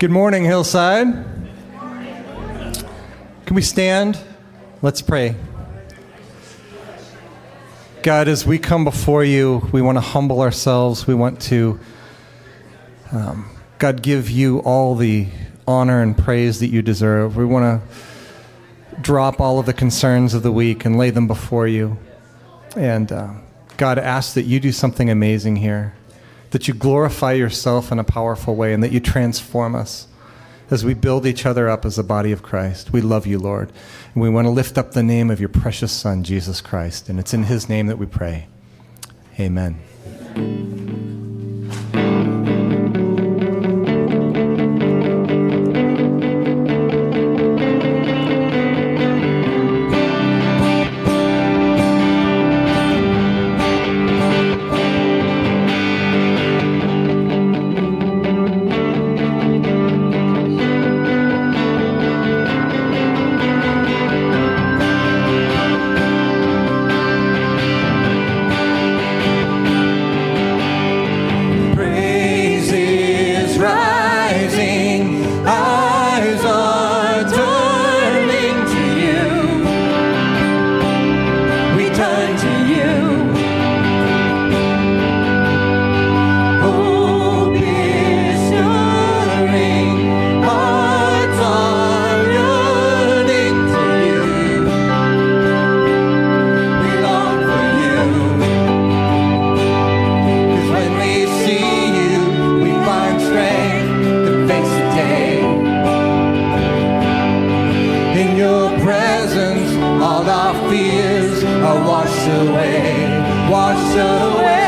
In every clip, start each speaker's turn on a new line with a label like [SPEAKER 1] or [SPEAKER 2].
[SPEAKER 1] Good morning, Hillside. Can we stand? Let's pray. God, as we come before you, we want to humble ourselves. We want to, um, God, give you all the honor and praise that you deserve. We want to drop all of the concerns of the week and lay them before you. And uh, God, ask that you do something amazing here that you glorify yourself in a powerful way and that you transform us as we build each other up as the body of Christ. We love you, Lord. And we want to lift up the name of your precious Son, Jesus Christ. And it's in his name that we pray. Amen. shall our fears are washed away, washed away.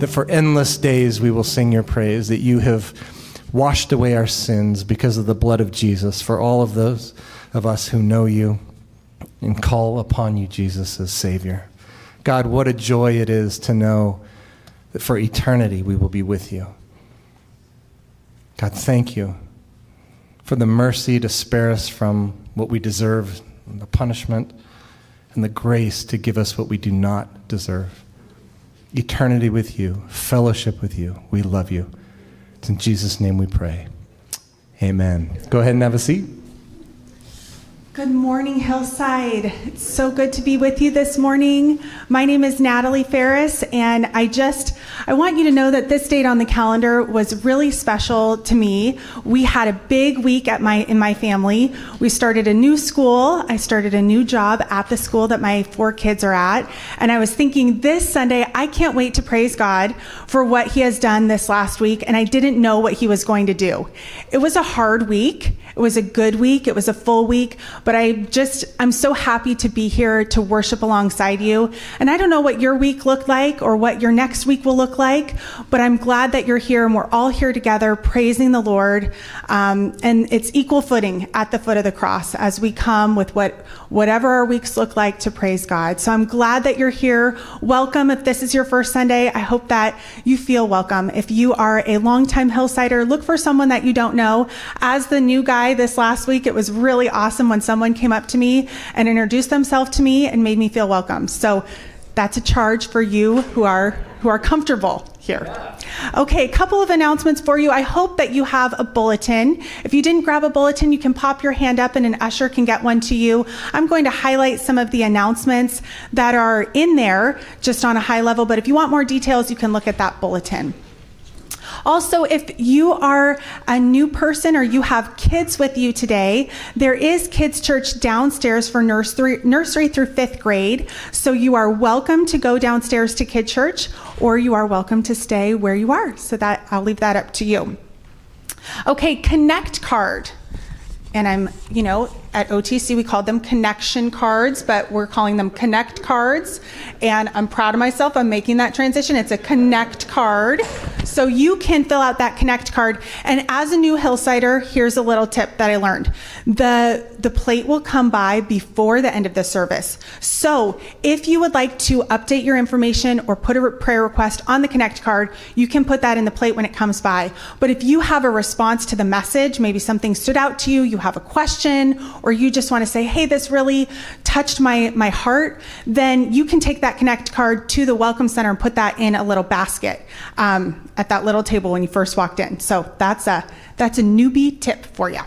[SPEAKER 1] That for endless days we will sing your praise, that you have washed away our sins because of the blood of Jesus for all of those of us who know you and call upon you, Jesus, as Savior. God, what a joy it is to know that for eternity we will be with you. God, thank you for the mercy to spare us from what we deserve, the punishment, and the grace to give us what we do not deserve. Eternity with you, fellowship with you. We love you. It's in Jesus' name we pray. Amen. Go ahead and have a seat.
[SPEAKER 2] Good morning, Hillside. It's so good to be with you this morning. My name is Natalie Ferris, and I just I want you to know that this date on the calendar was really special to me. We had a big week at my in my family. We started a new school. I started a new job at the school that my four kids are at, and I was thinking this Sunday I can't wait to praise God for what He has done this last week, and I didn't know what He was going to do. It was a hard week. It was a good week. It was a full week, but I just, I'm so happy to be here to worship alongside you. And I don't know what your week looked like or what your next week will look like, but I'm glad that you're here and we're all here together praising the Lord. Um, and it's equal footing at the foot of the cross as we come with what, whatever our weeks look like to praise God. So I'm glad that you're here. Welcome. If this is your first Sunday, I hope that you feel welcome. If you are a longtime Hillsider, look for someone that you don't know. As the new guy this last week, it was really awesome when someone came up to me and introduced themselves to me and made me feel welcome. So that's a charge for you who are who are comfortable here. Okay, a couple of announcements for you. I hope that you have a bulletin. If you didn't grab a bulletin, you can pop your hand up and an usher can get one to you. I'm going to highlight some of the announcements that are in there just on a high level, but if you want more details, you can look at that bulletin. Also, if you are a new person or you have kids with you today, there is Kids Church downstairs for nursery, nursery through fifth grade. So you are welcome to go downstairs to Kid Church or you are welcome to stay where you are. So that I'll leave that up to you. Okay, Connect Card. And I'm, you know, at OTC we called them connection cards, but we're calling them connect cards. And I'm proud of myself. I'm making that transition. It's a connect card. So you can fill out that connect card. And as a new Hillsider, here's a little tip that I learned. The the plate will come by before the end of the service. So if you would like to update your information or put a prayer request on the connect card, you can put that in the plate when it comes by. But if you have a response to the message, maybe something stood out to you, you have a question, or you just want to say, hey, this really touched my, my heart, then you can take that Connect card to the Welcome Center and put that in a little basket um, at that little table when you first walked in. So that's a, that's a newbie tip for you.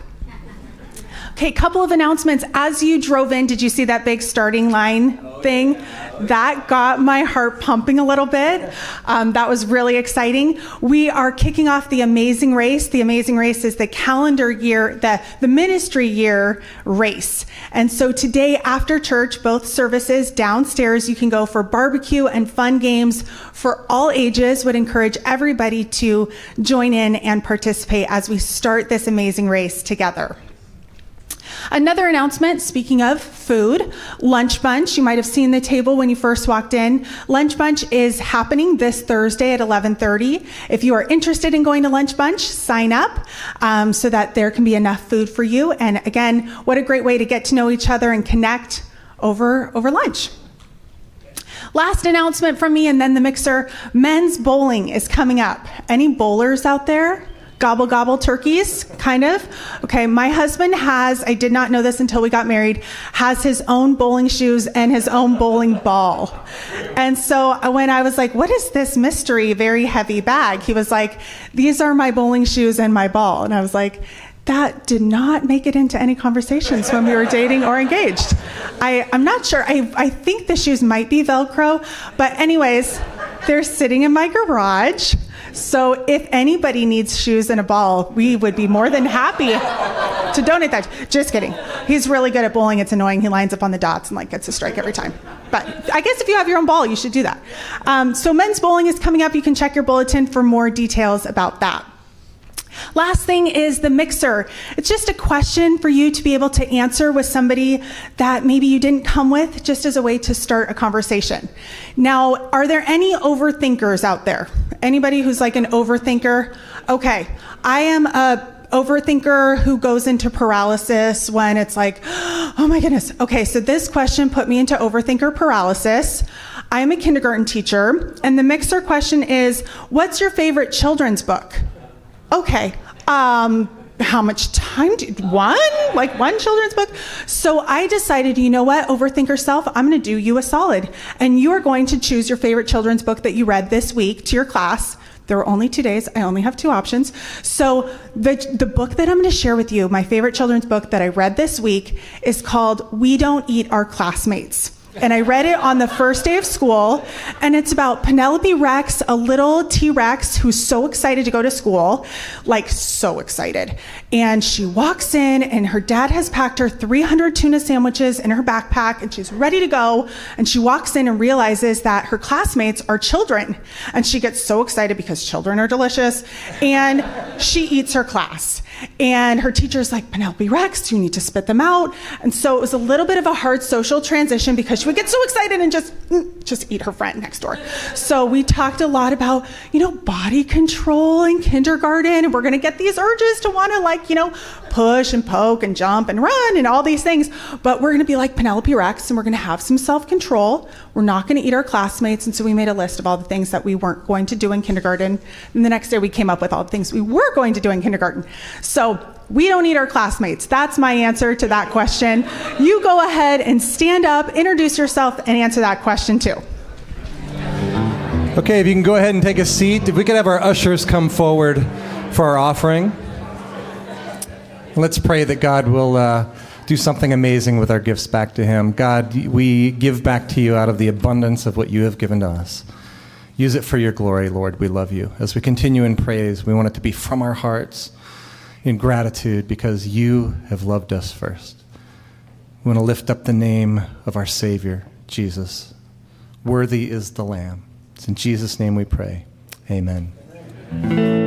[SPEAKER 2] Okay, couple of announcements. As you drove in, did you see that big starting line thing? That got my heart pumping a little bit. Um, that was really exciting. We are kicking off the Amazing Race. The Amazing Race is the calendar year, the, the ministry year race. And so today after church, both services downstairs, you can go for barbecue and fun games for all ages. Would encourage everybody to join in and participate as we start this amazing race together. Another announcement, speaking of food, Lunch Bunch. You might have seen the table when you first walked in. Lunch Bunch is happening this Thursday at 11:30. If you are interested in going to Lunch Bunch, sign up um, so that there can be enough food for you. And again, what a great way to get to know each other and connect over over lunch. Last announcement from me, and then the mixer. Men's bowling is coming up. Any bowlers out there? Gobble gobble turkeys, kind of. Okay, my husband has, I did not know this until we got married, has his own bowling shoes and his own bowling ball. And so when I was like, what is this mystery, very heavy bag? He was like, these are my bowling shoes and my ball. And I was like, that did not make it into any conversations when we were dating or engaged. I, I'm not sure. I, I think the shoes might be Velcro, but, anyways, they're sitting in my garage. So if anybody needs shoes and a ball, we would be more than happy to donate that. Just kidding. He's really good at bowling. It's annoying. He lines up on the dots and like gets a strike every time. But I guess if you have your own ball, you should do that. Um, so men's bowling is coming up. You can check your bulletin for more details about that. Last thing is the mixer. It's just a question for you to be able to answer with somebody that maybe you didn't come with, just as a way to start a conversation. Now, are there any overthinkers out there? Anybody who's like an overthinker? Okay, I am a overthinker who goes into paralysis when it's like, oh my goodness. Okay, so this question put me into overthinker paralysis. I am a kindergarten teacher, and the mixer question is, what's your favorite children's book? Okay, um, how much time do one like one children's book? So i decided you know what overthink yourself i'm going to do you a solid. And you are going to choose your favorite children's book that you read this week to your class. There are only two days i only have two options. So the, the book that i'm going to share with you my favorite children's book that i read this week is called we don't eat our classmates and I read it on the first day of school. And it's about Penelope Rex, a little T Rex who's so excited to go to school, like so excited. And she walks in, and her dad has packed her 300 tuna sandwiches in her backpack, and she's ready to go. And she walks in and realizes that her classmates are children. And she gets so excited because children are delicious. And she eats her class. And her teacher's like, Penelope Rex, you need to spit them out. And so it was a little bit of a hard social transition because she would get so excited and just, mm, just eat her friend next door. So we talked a lot about, you know, body control in kindergarten. And we're going to get these urges to want to, like, you know, push and poke and jump and run and all these things. But we're going to be like Penelope Rex and we're going to have some self control. We're not going to eat our classmates. And so we made a list of all the things that we weren't going to do in kindergarten. And the next day we came up with all the things we were going to do in kindergarten. So we don't need our classmates. That's my answer to that question. You go ahead and stand up, introduce yourself, and answer that question too.
[SPEAKER 1] Okay, if you can go ahead and take a seat. If we could have our ushers come forward for our offering. Let's pray that God will uh, do something amazing with our gifts back to Him. God, we give back to you out of the abundance of what you have given to us. Use it for your glory, Lord. We love you. As we continue in praise, we want it to be from our hearts in gratitude because you have loved us first. We want to lift up the name of our Savior, Jesus. Worthy is the Lamb. It's in Jesus' name we pray. Amen. Amen.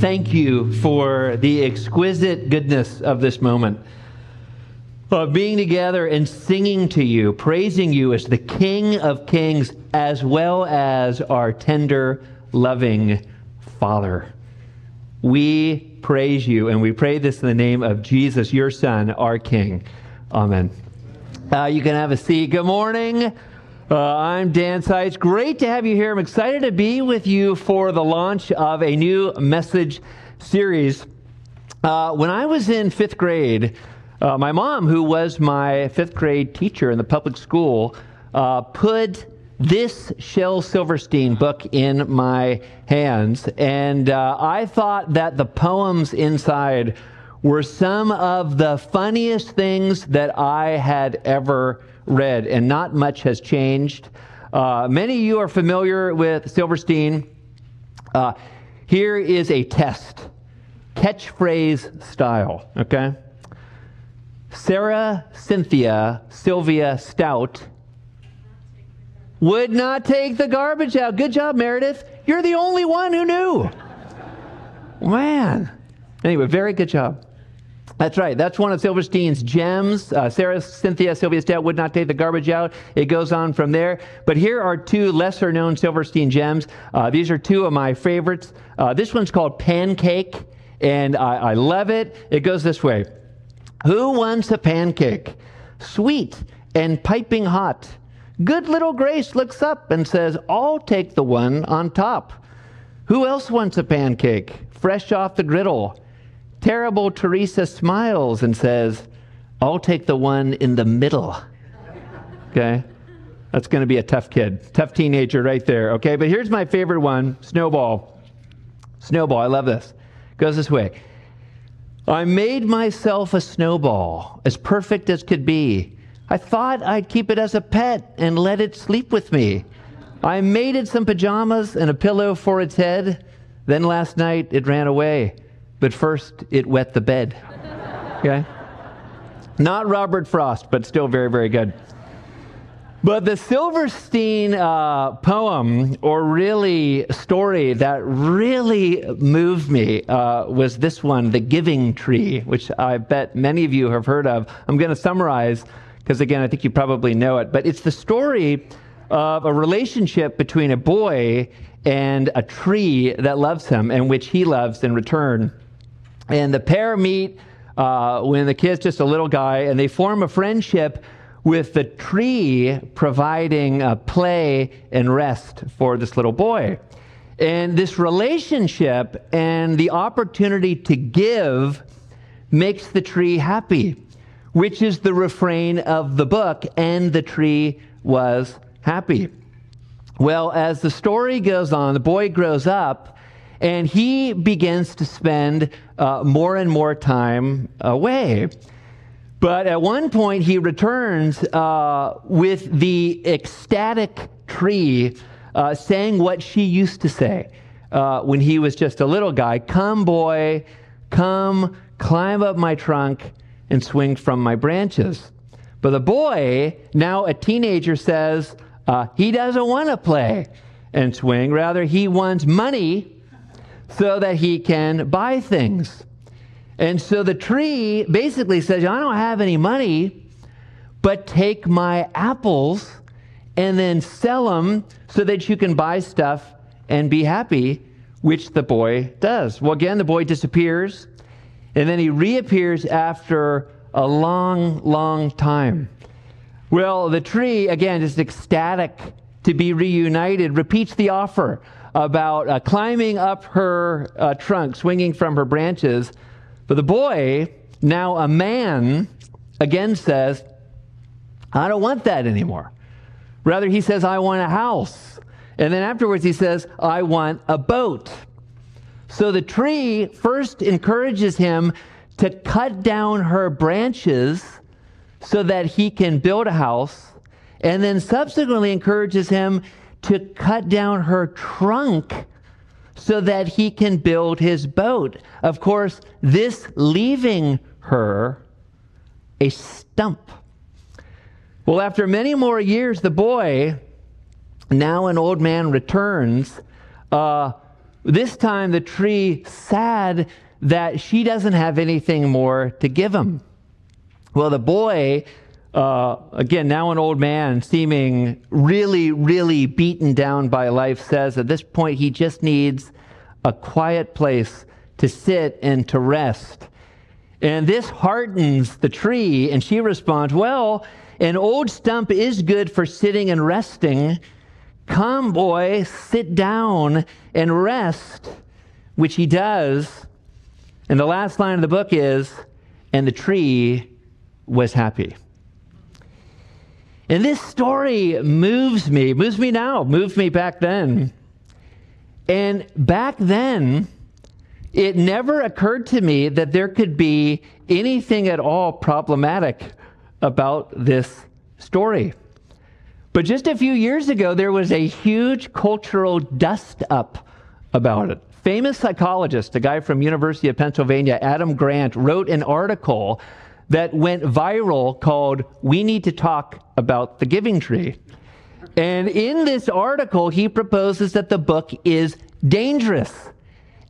[SPEAKER 3] Thank you for the exquisite goodness of this moment. Of being together and singing to you, praising you as the King of Kings, as well as our tender, loving Father. We praise you, and we pray this in the name of Jesus, your Son, our King. Amen. Uh, you can have a seat. Good morning. Uh, I'm Dan Seitz. Great to have you here. I'm excited to be with you for the launch of a new message series. Uh, when I was in fifth grade, uh, my mom, who was my fifth grade teacher in the public school, uh, put this Shel Silverstein book in my hands, and uh, I thought that the poems inside were some of the funniest things that I had ever read, and not much has changed. Uh, many of you are familiar with Silverstein. Uh, here is a test catchphrase style, okay? Sarah Cynthia Sylvia Stout would not take the garbage out. Good job, Meredith. You're the only one who knew. Man. Anyway, very good job. That's right. That's one of Silverstein's gems. Uh, Sarah Cynthia Sylvia Stout would not take the garbage out. It goes on from there. But here are two lesser known Silverstein gems. Uh, these are two of my favorites. Uh, this one's called Pancake, and I, I love it. It goes this way Who wants a pancake? Sweet and piping hot. Good little Grace looks up and says, I'll take the one on top. Who else wants a pancake? Fresh off the griddle. Terrible Teresa smiles and says, I'll take the one in the middle. Okay? That's going to be a tough kid, tough teenager right there. Okay? But here's my favorite one Snowball. Snowball, I love this. goes this way I made myself a snowball, as perfect as could be. I thought I'd keep it as a pet and let it sleep with me. I made it some pajamas and a pillow for its head. Then last night it ran away, but first it wet the bed. Okay? Not Robert Frost, but still very, very good. But the Silverstein uh, poem, or really story that really moved me, uh, was this one, The Giving Tree, which I bet many of you have heard of. I'm going to summarize because, again, I think you probably know it. But it's the story of a relationship between a boy and a tree that loves him and which he loves in return. And the pair meet uh, when the kid's just a little guy, and they form a friendship with the tree providing play and rest for this little boy. And this relationship and the opportunity to give makes the tree happy, which is the refrain of the book, and the tree was happy. Well, as the story goes on, the boy grows up and he begins to spend uh, more and more time away. But at one point, he returns uh, with the ecstatic tree uh, saying what she used to say uh, when he was just a little guy Come, boy, come, climb up my trunk and swing from my branches. But the boy, now a teenager, says uh, he doesn't want to play and swing. Rather, he wants money so that he can buy things. And so the tree basically says, I don't have any money, but take my apples and then sell them so that you can buy stuff and be happy, which the boy does. Well, again, the boy disappears, and then he reappears after a long, long time. Well, the tree, again, is ecstatic to be reunited, repeats the offer about uh, climbing up her uh, trunk, swinging from her branches. But the boy, now a man, again says, I don't want that anymore. Rather, he says, I want a house. And then afterwards, he says, I want a boat. So the tree first encourages him to cut down her branches so that he can build a house, and then subsequently encourages him to cut down her trunk so that he can build his boat. Of course, this leaving her a stump. Well, after many more years, the boy, now an old man, returns uh, This time, the tree sad that she doesn't have anything more to give him. Well, the boy, uh, again, now an old man, seeming really, really beaten down by life, says at this point he just needs a quiet place to sit and to rest. And this heartens the tree, and she responds, Well, an old stump is good for sitting and resting. Come, boy, sit down and rest, which he does. And the last line of the book is, And the tree was happy. And this story moves me, moves me now, moved me back then. And back then, it never occurred to me that there could be anything at all problematic about this story. But just a few years ago, there was a huge cultural dust up about it. Famous psychologist, a guy from University of Pennsylvania, Adam Grant, wrote an article that went viral called We Need to Talk About the Giving Tree. And in this article, he proposes that the book is dangerous.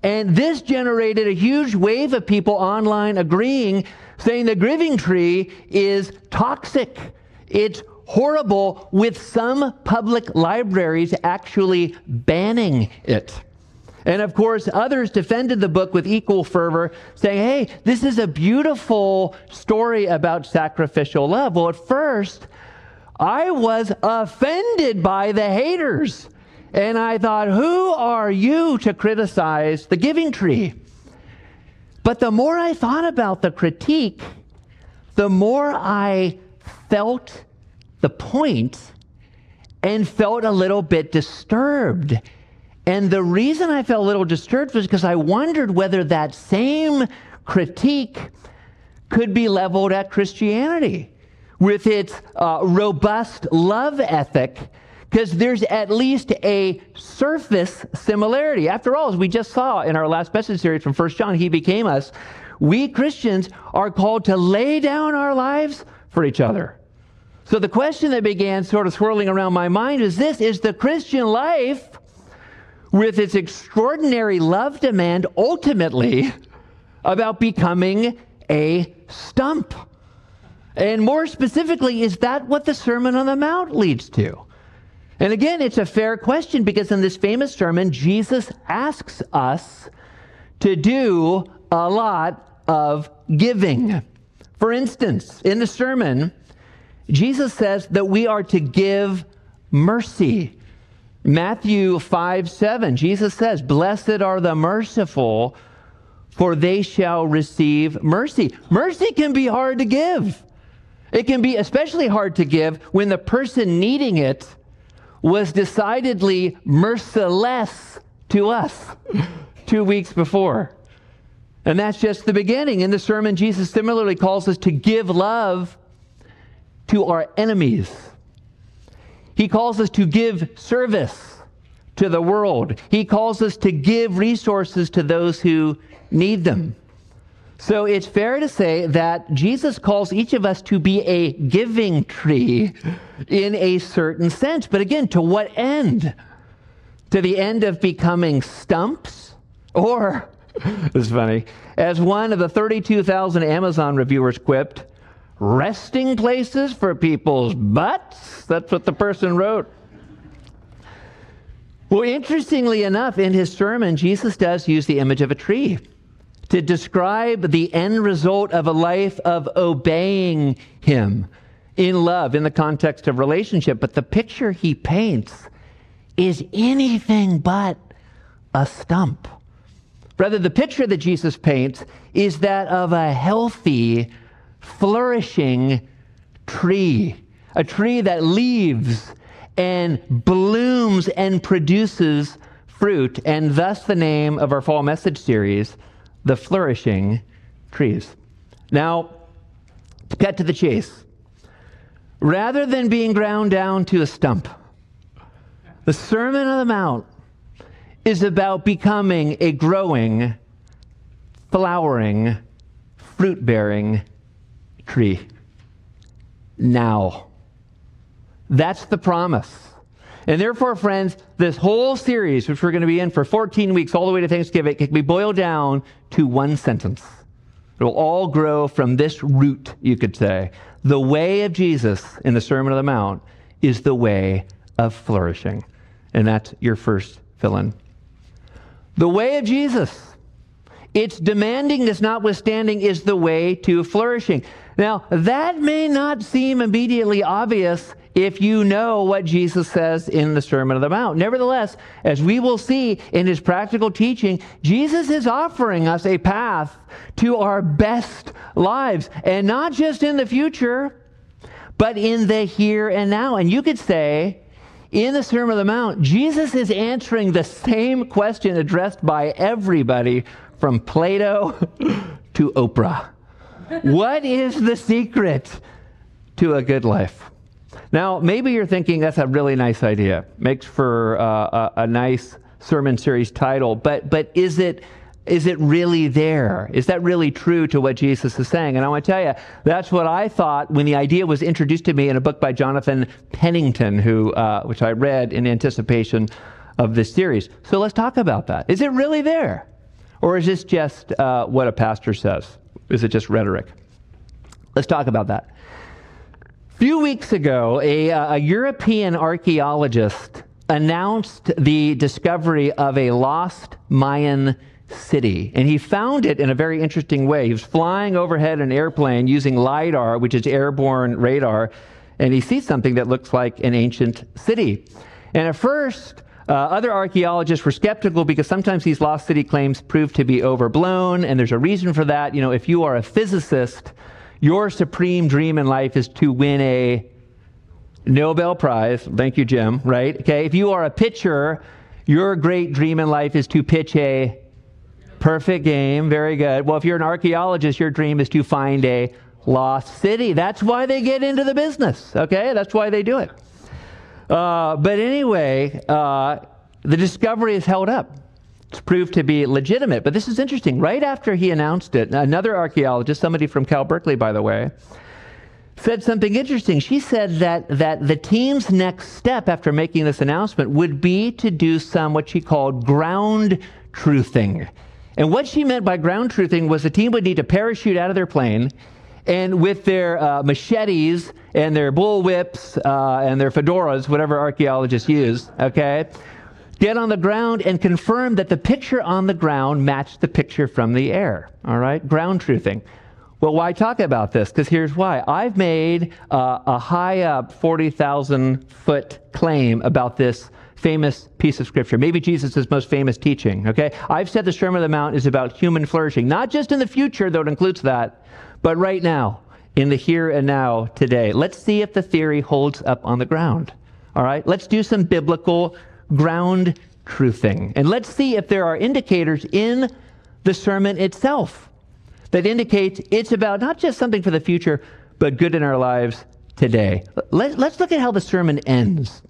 [SPEAKER 3] And this generated a huge wave of people online agreeing, saying the giving tree is toxic. It's horrible, with some public libraries actually banning it. And of course, others defended the book with equal fervor, saying, hey, this is a beautiful story about sacrificial love. Well, at first, I was offended by the haters. And I thought, who are you to criticize the giving tree? But the more I thought about the critique, the more I felt the point and felt a little bit disturbed. And the reason I felt a little disturbed was because I wondered whether that same critique could be leveled at Christianity with its uh, robust love ethic, because there's at least a surface similarity. After all, as we just saw in our last message series from 1 John, He became us. We Christians are called to lay down our lives for each other. So the question that began sort of swirling around my mind is this Is the Christian life, with its extraordinary love demand, ultimately about becoming a stump? And more specifically, is that what the Sermon on the Mount leads to? And again, it's a fair question because in this famous sermon, Jesus asks us to do a lot of giving. For instance, in the sermon, Jesus says that we are to give mercy. Matthew 5 7, Jesus says, Blessed are the merciful, for they shall receive mercy. Mercy can be hard to give. It can be especially hard to give when the person needing it was decidedly merciless to us two weeks before. And that's just the beginning. In the sermon, Jesus similarly calls us to give love to our enemies. He calls us to give service to the world. He calls us to give resources to those who need them. So it's fair to say that Jesus calls each of us to be a giving tree in a certain sense. But again, to what end? To the end of becoming stumps? Or, this is funny, as one of the 32,000 Amazon reviewers quipped, resting places for people's butts? That's what the person wrote. Well, interestingly enough, in his sermon, Jesus does use the image of a tree to describe the end result of a life of obeying Him in love in the context of relationship. But the picture he paints is anything but a stump. Rather, the picture that Jesus paints is that of a healthy, flourishing tree, a tree that leaves and blooms and produces fruit, and thus the name of our fall message series the flourishing trees. Now, to cut to the chase, rather than being ground down to a stump, the Sermon on the Mount is about becoming a growing, flowering, fruit bearing tree. Now, that's the promise. And therefore, friends, this whole series, which we're going to be in for 14 weeks, all the way to Thanksgiving, can be boiled down to one sentence. It will all grow from this root, you could say. The way of Jesus in the Sermon on the Mount is the way of flourishing. And that's your first fill in. The way of Jesus. Its demandingness notwithstanding is the way to flourishing. Now, that may not seem immediately obvious if you know what Jesus says in the Sermon on the Mount. Nevertheless, as we will see in his practical teaching, Jesus is offering us a path to our best lives, and not just in the future, but in the here and now. And you could say, in the Sermon on the Mount, Jesus is answering the same question addressed by everybody from Plato to Oprah. What is the secret to a good life? Now, maybe you're thinking that's a really nice idea. Makes for uh, a, a nice sermon series title, but but is it is it really there? Is that really true to what Jesus is saying? And I want to tell you, that's what I thought when the idea was introduced to me in a book by Jonathan Pennington, who uh, which I read in anticipation of this series. So let's talk about that. Is it really there, or is this just uh, what a pastor says? Is it just rhetoric? Let's talk about that. A few weeks ago, a, uh, a European archaeologist announced the discovery of a lost Mayan city. And he found it in a very interesting way. He was flying overhead an airplane using LIDAR, which is airborne radar, and he sees something that looks like an ancient city. And at first, uh, other archaeologists were skeptical because sometimes these lost city claims prove to be overblown, and there's a reason for that. You know, if you are a physicist, your supreme dream in life is to win a Nobel Prize. Thank you, Jim, right? Okay, if you are a pitcher, your great dream in life is to pitch a perfect game. Very good. Well, if you're an archaeologist, your dream is to find a lost city. That's why they get into the business, okay? That's why they do it. Uh, but anyway, uh, the discovery is held up. It's proved to be legitimate. But this is interesting. Right after he announced it, another archaeologist, somebody from Cal Berkeley, by the way, said something interesting. She said that, that the team's next step after making this announcement would be to do some what she called ground truthing. And what she meant by ground truthing was the team would need to parachute out of their plane and with their uh, machetes and their bull whips uh, and their fedoras, whatever archaeologists use, okay, get on the ground and confirm that the picture on the ground matched the picture from the air. All right, ground truthing. Well, why talk about this? Because here's why. I've made uh, a high up 40,000 foot claim about this famous piece of scripture, maybe Jesus' most famous teaching, okay? I've said the Sermon on the Mount is about human flourishing, not just in the future, though it includes that, but right now, in the here and now, today. Let's see if the theory holds up on the ground, all right? Let's do some biblical ground truthing, and let's see if there are indicators in the sermon itself that indicates it's about not just something for the future, but good in our lives today. Let, us look at how the sermon ends.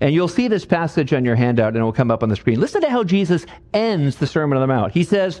[SPEAKER 3] And you'll see this passage on your handout, and it will come up on the screen. Listen to how Jesus ends the Sermon on the Mount. He says,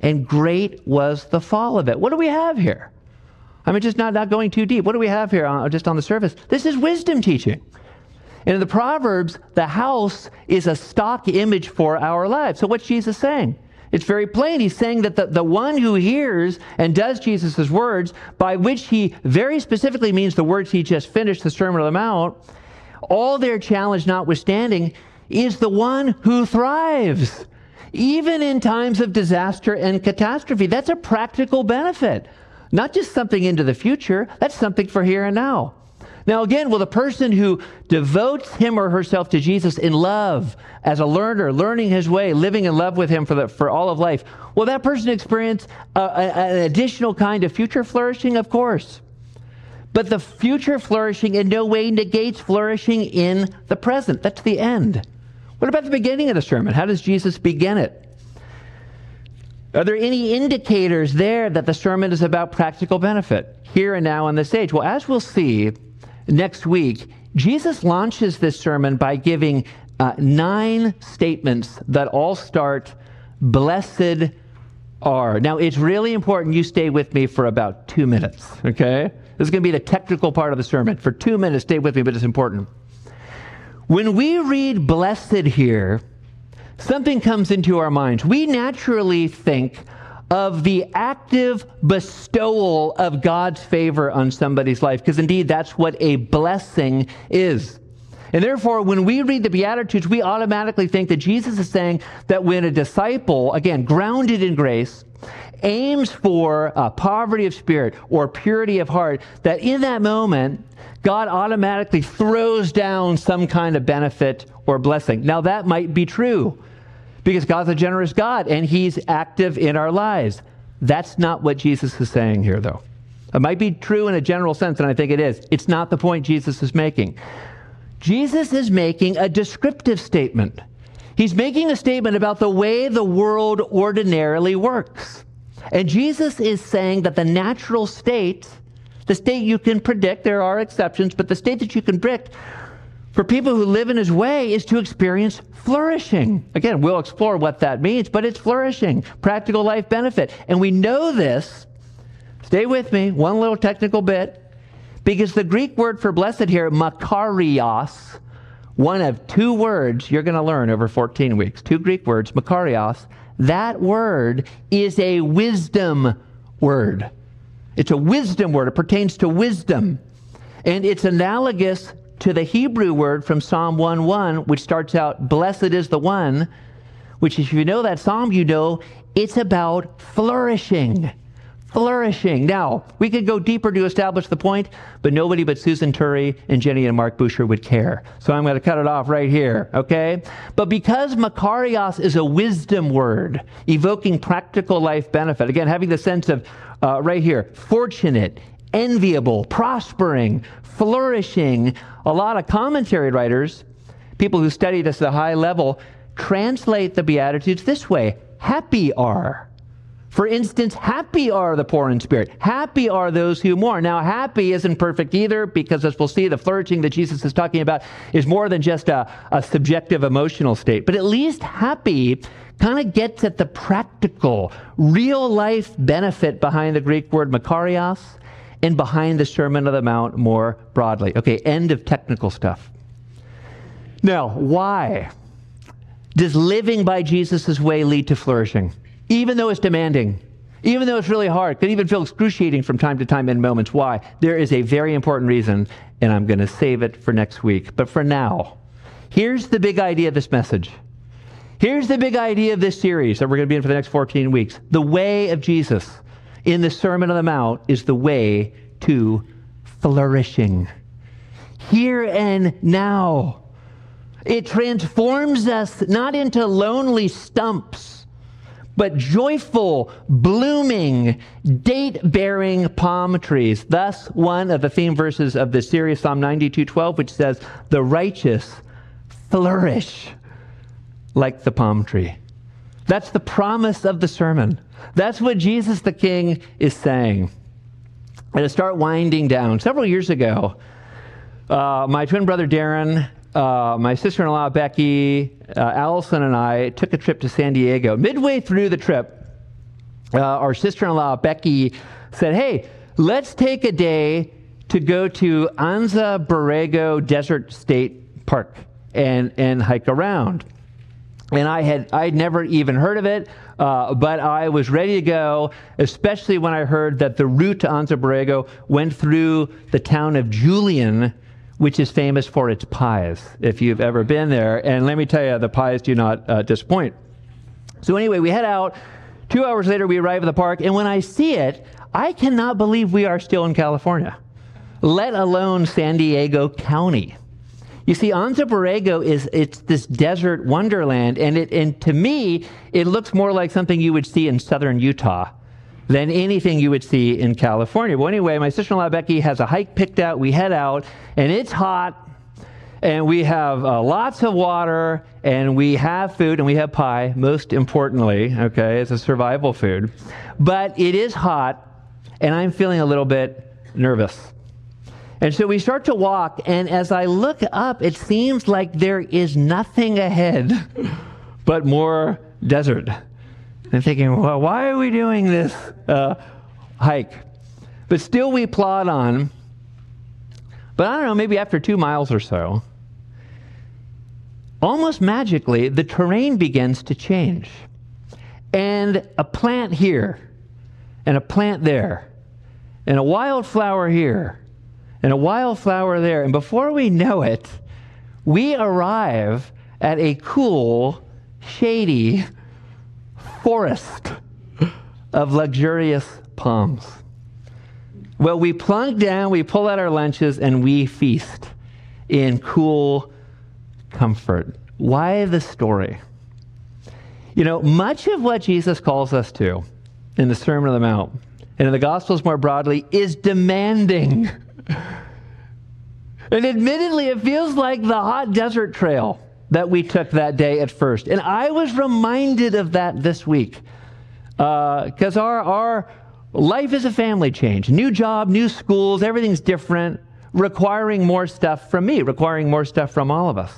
[SPEAKER 3] and great was the fall of it. What do we have here? I mean, just not, not going too deep. What do we have here on, just on the surface? This is wisdom teaching. And in the Proverbs, the house is a stock image for our lives. So what's Jesus saying? It's very plain. He's saying that the, the one who hears and does Jesus' words, by which he very specifically means the words he just finished, the Sermon on the Mount, all their challenge notwithstanding, is the one who thrives, even in times of disaster and catastrophe. That's a practical benefit, not just something into the future, that's something for here and now. Now, again, will the person who devotes him or herself to Jesus in love, as a learner, learning his way, living in love with him for, the, for all of life, will that person experience a, a, an additional kind of future flourishing? Of course. But the future flourishing in no way negates flourishing in the present. That's the end. What about the beginning of the sermon? How does Jesus begin it? Are there any indicators there that the sermon is about practical benefit here and now on this age? Well, as we'll see next week, Jesus launches this sermon by giving uh, nine statements that all start, Blessed are. Now, it's really important you stay with me for about two minutes, okay? This is going to be the technical part of the sermon. For two minutes, stay with me, but it's important. When we read blessed here, something comes into our minds. We naturally think of the active bestowal of God's favor on somebody's life, because indeed that's what a blessing is. And therefore, when we read the Beatitudes, we automatically think that Jesus is saying that when a disciple, again, grounded in grace, aims for poverty of spirit or purity of heart, that in that moment, God automatically throws down some kind of benefit or blessing. Now, that might be true because God's a generous God and He's active in our lives. That's not what Jesus is saying here, though. It might be true in a general sense, and I think it is. It's not the point Jesus is making. Jesus is making a descriptive statement. He's making a statement about the way the world ordinarily works. And Jesus is saying that the natural state, the state you can predict, there are exceptions, but the state that you can predict for people who live in his way is to experience flourishing. Again, we'll explore what that means, but it's flourishing, practical life benefit. And we know this. Stay with me, one little technical bit. Because the Greek word for blessed here, makarios, one of two words you're going to learn over 14 weeks, two Greek words, makarios, that word is a wisdom word. It's a wisdom word. It pertains to wisdom. And it's analogous to the Hebrew word from Psalm 1:1, which starts out, Blessed is the one, which, if you know that psalm, you know it's about flourishing flourishing. Now, we could go deeper to establish the point, but nobody but Susan Turry and Jenny and Mark Boucher would care. So I'm going to cut it off right here, okay? But because Makarios is a wisdom word, evoking practical life benefit, again, having the sense of uh, right here, fortunate, enviable, prospering, flourishing, a lot of commentary writers, people who study this at a high level, translate the Beatitudes this way happy are. For instance, happy are the poor in spirit. Happy are those who mourn. Now, happy isn't perfect either because, as we'll see, the flourishing that Jesus is talking about is more than just a, a subjective emotional state. But at least happy kind of gets at the practical, real life benefit behind the Greek word makarios and behind the Sermon of the Mount more broadly. Okay, end of technical stuff. Now, why does living by Jesus' way lead to flourishing? Even though it's demanding, even though it's really hard, could even feel excruciating from time to time in moments. Why? There is a very important reason, and I'm going to save it for next week. But for now, here's the big idea of this message. Here's the big idea of this series that we're going to be in for the next 14 weeks. The way of Jesus in the Sermon on the Mount is the way to flourishing. Here and now. It transforms us not into lonely stumps but joyful, blooming, date bearing palm trees. Thus, one of the theme verses of this series, Psalm 92 12, which says, The righteous flourish like the palm tree. That's the promise of the sermon. That's what Jesus the King is saying. And to start winding down, several years ago, uh, my twin brother Darren uh, my sister in law, Becky, uh, Allison, and I took a trip to San Diego. Midway through the trip, uh, our sister in law, Becky, said, Hey, let's take a day to go to Anza Borrego Desert State Park and, and hike around. And I had I'd never even heard of it, uh, but I was ready to go, especially when I heard that the route to Anza Borrego went through the town of Julian, which is famous for its pies, if you've ever been there. And let me tell you, the pies do not uh, disappoint. So, anyway, we head out. Two hours later, we arrive at the park, and when I see it, I cannot believe we are still in California, let alone San Diego County. You see, Anza Borrego is it's this desert wonderland, and it and to me, it looks more like something you would see in southern Utah than anything you would see in California. Well, anyway, my sister in law Becky has a hike picked out. We head out, and it's hot, and we have uh, lots of water, and we have food, and we have pie, most importantly, okay? It's a survival food. But it is hot, and I'm feeling a little bit nervous. And so we start to walk, and as I look up, it seems like there is nothing ahead but more desert. I'm thinking, well, why are we doing this uh, hike? But still, we plod on. But I don't know, maybe after two miles or so, almost magically, the terrain begins to change. And a plant here, and a plant there, and a wildflower here, and a wildflower there. And before we know it, we arrive at a cool, shady forest of luxurious palms. Well, we plunk down, we pull out our lunches, and we feast in cool comfort. Why the story? You know, much of what Jesus calls us to in the Sermon on the Mount and in the Gospels more broadly is demanding. And admittedly, it feels like the hot desert trail that we took that day at first. And I was reminded of that this week because uh, our, our life is a family change. New job, new schools, everything's different, requiring more stuff from me, requiring more stuff from all of us.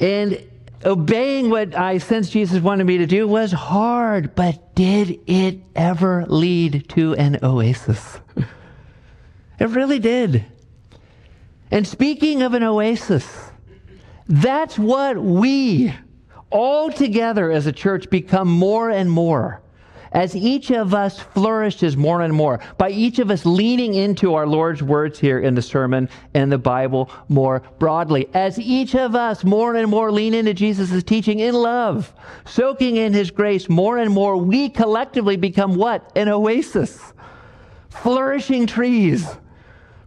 [SPEAKER 3] And obeying what I sensed Jesus wanted me to do was hard, but did it ever lead to an oasis? It really did. And speaking of an oasis, that's what we all together as a church become more and more. As each of us flourishes more and more, by each of us leaning into our Lord's words here in the sermon and the Bible more broadly, as each of us more and more lean into Jesus' teaching in love, soaking in his grace more and more, we collectively become what? An oasis. Flourishing trees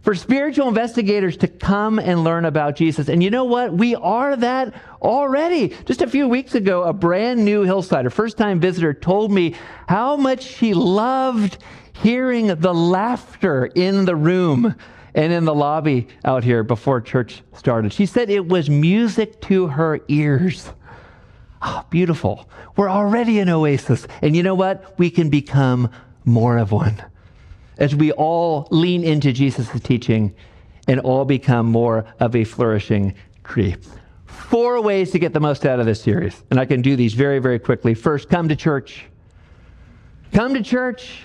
[SPEAKER 3] for spiritual investigators to come and learn about Jesus. And you know what? We are that already. Just a few weeks ago, a brand new hillside, a first time visitor, told me how much she loved hearing the laughter in the room and in the lobby out here before church started. She said it was music to her ears. Oh, beautiful. We're already an oasis. And you know what? We can become more of one as we all lean into Jesus' teaching and all become more of a flourishing tree. Four ways to get the most out of this series, and I can do these very, very quickly. First, come to church. Come to church.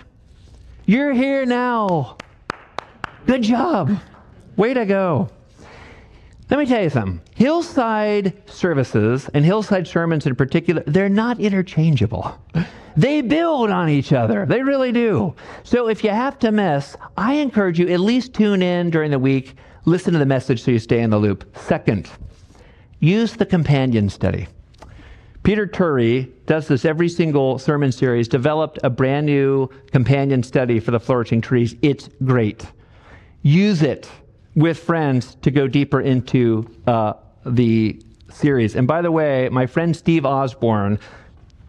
[SPEAKER 3] You're here now. Good job. Way to go. Let me tell you something. Hillside services and hillside sermons in particular, they're not interchangeable. They build on each other. They really do. So if you have to miss, I encourage you at least tune in during the week, listen to the message so you stay in the loop. Second, use the companion study. Peter Turry does this every single sermon series, developed a brand new companion study for the flourishing trees. It's great. Use it with friends to go deeper into uh, the series. And by the way, my friend Steve Osborne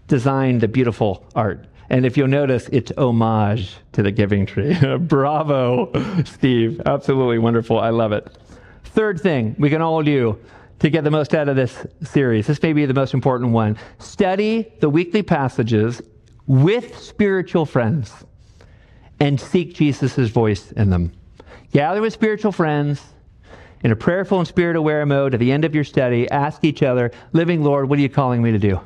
[SPEAKER 3] designed the beautiful art. And if you'll notice, it's homage to the giving tree. Bravo, Steve. Absolutely wonderful. I love it. Third thing we can all do to get the most out of this series. This may be the most important one. Study the weekly passages with spiritual friends and seek Jesus' voice in them. Gather with spiritual friends in a prayerful and spirit aware mode at the end of your study. Ask each other, Living Lord, what are you calling me to do?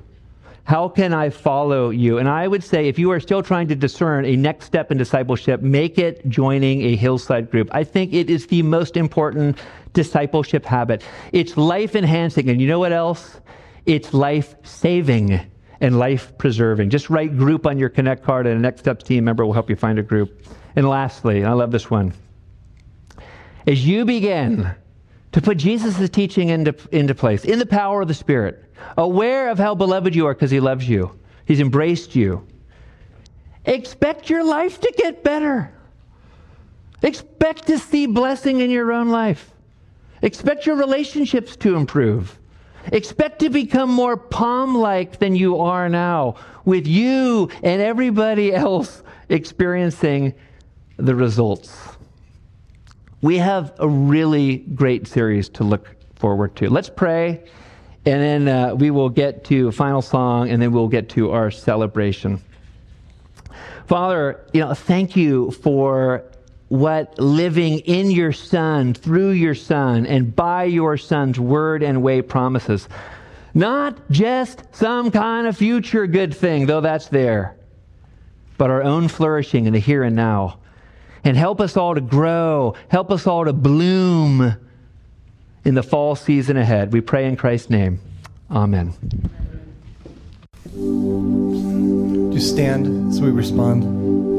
[SPEAKER 3] How can I follow you? And I would say if you are still trying to discern a next step in discipleship, make it joining a hillside group. I think it is the most important discipleship habit. It's life enhancing. And you know what else? It's life saving and life preserving. Just write group on your Connect card, and a Next Steps team member will help you find a group. And lastly, and I love this one, as you begin to put Jesus' teaching into, into place in the power of the Spirit, aware of how beloved you are because He loves you, He's embraced you. Expect your life to get better. Expect to see blessing in your own life. Expect your relationships to improve. Expect to become more palm like than you are now, with you and everybody else experiencing the results. We have a really great series to look forward to. Let's pray, and then uh, we will get to a final song, and then we'll get to our celebration. Father, you know, thank you for what living in your Son, through your Son, and by your Son's word and way promises. Not just some kind of future good thing, though that's there, but our own flourishing in the here and now. And help us all to grow, help us all to bloom in the fall season ahead. We pray in Christ's name. Amen.
[SPEAKER 1] Just stand as we respond?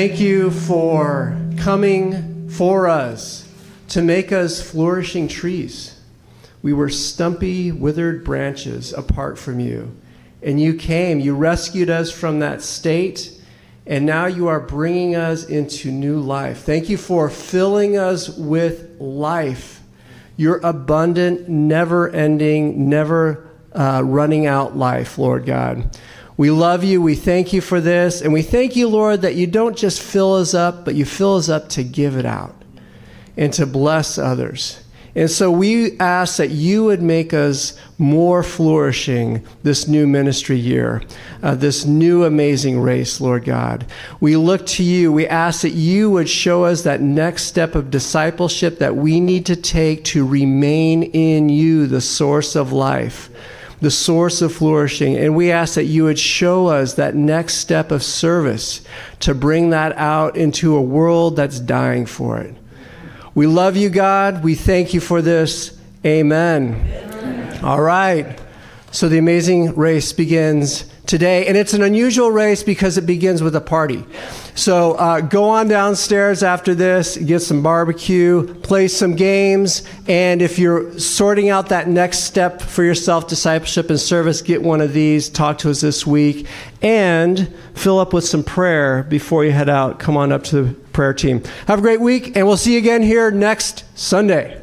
[SPEAKER 4] Thank you for coming for us to make us flourishing trees. We were stumpy, withered branches apart from you. And you came, you rescued us from that state, and now you are bringing us into new life. Thank you for filling us with life, your abundant, never ending, never uh, running out life, Lord God. We love you. We thank you for this. And we thank you, Lord, that you don't just fill us up, but you fill us up to give it out and to bless others. And so we ask that you would make us more flourishing this new ministry year, uh, this new amazing race, Lord God. We look to you. We ask that you would show us that next step of discipleship that we need to take to remain in you, the source of life, the source of flourishing. And we ask that you would show us that next step of service to bring that out into a world that's dying for it. We love you, God. We thank you for this. Amen. All right. So the amazing race begins today, and it's an unusual race because it begins with a party. So uh, go on downstairs after this, get some barbecue, play some games, and if you're sorting out that next step for yourself, discipleship and service, get one of these. Talk to us this week, and fill up with some prayer before you head out. Come on up to the prayer team. Have a great week, and we'll see you again here next Sunday.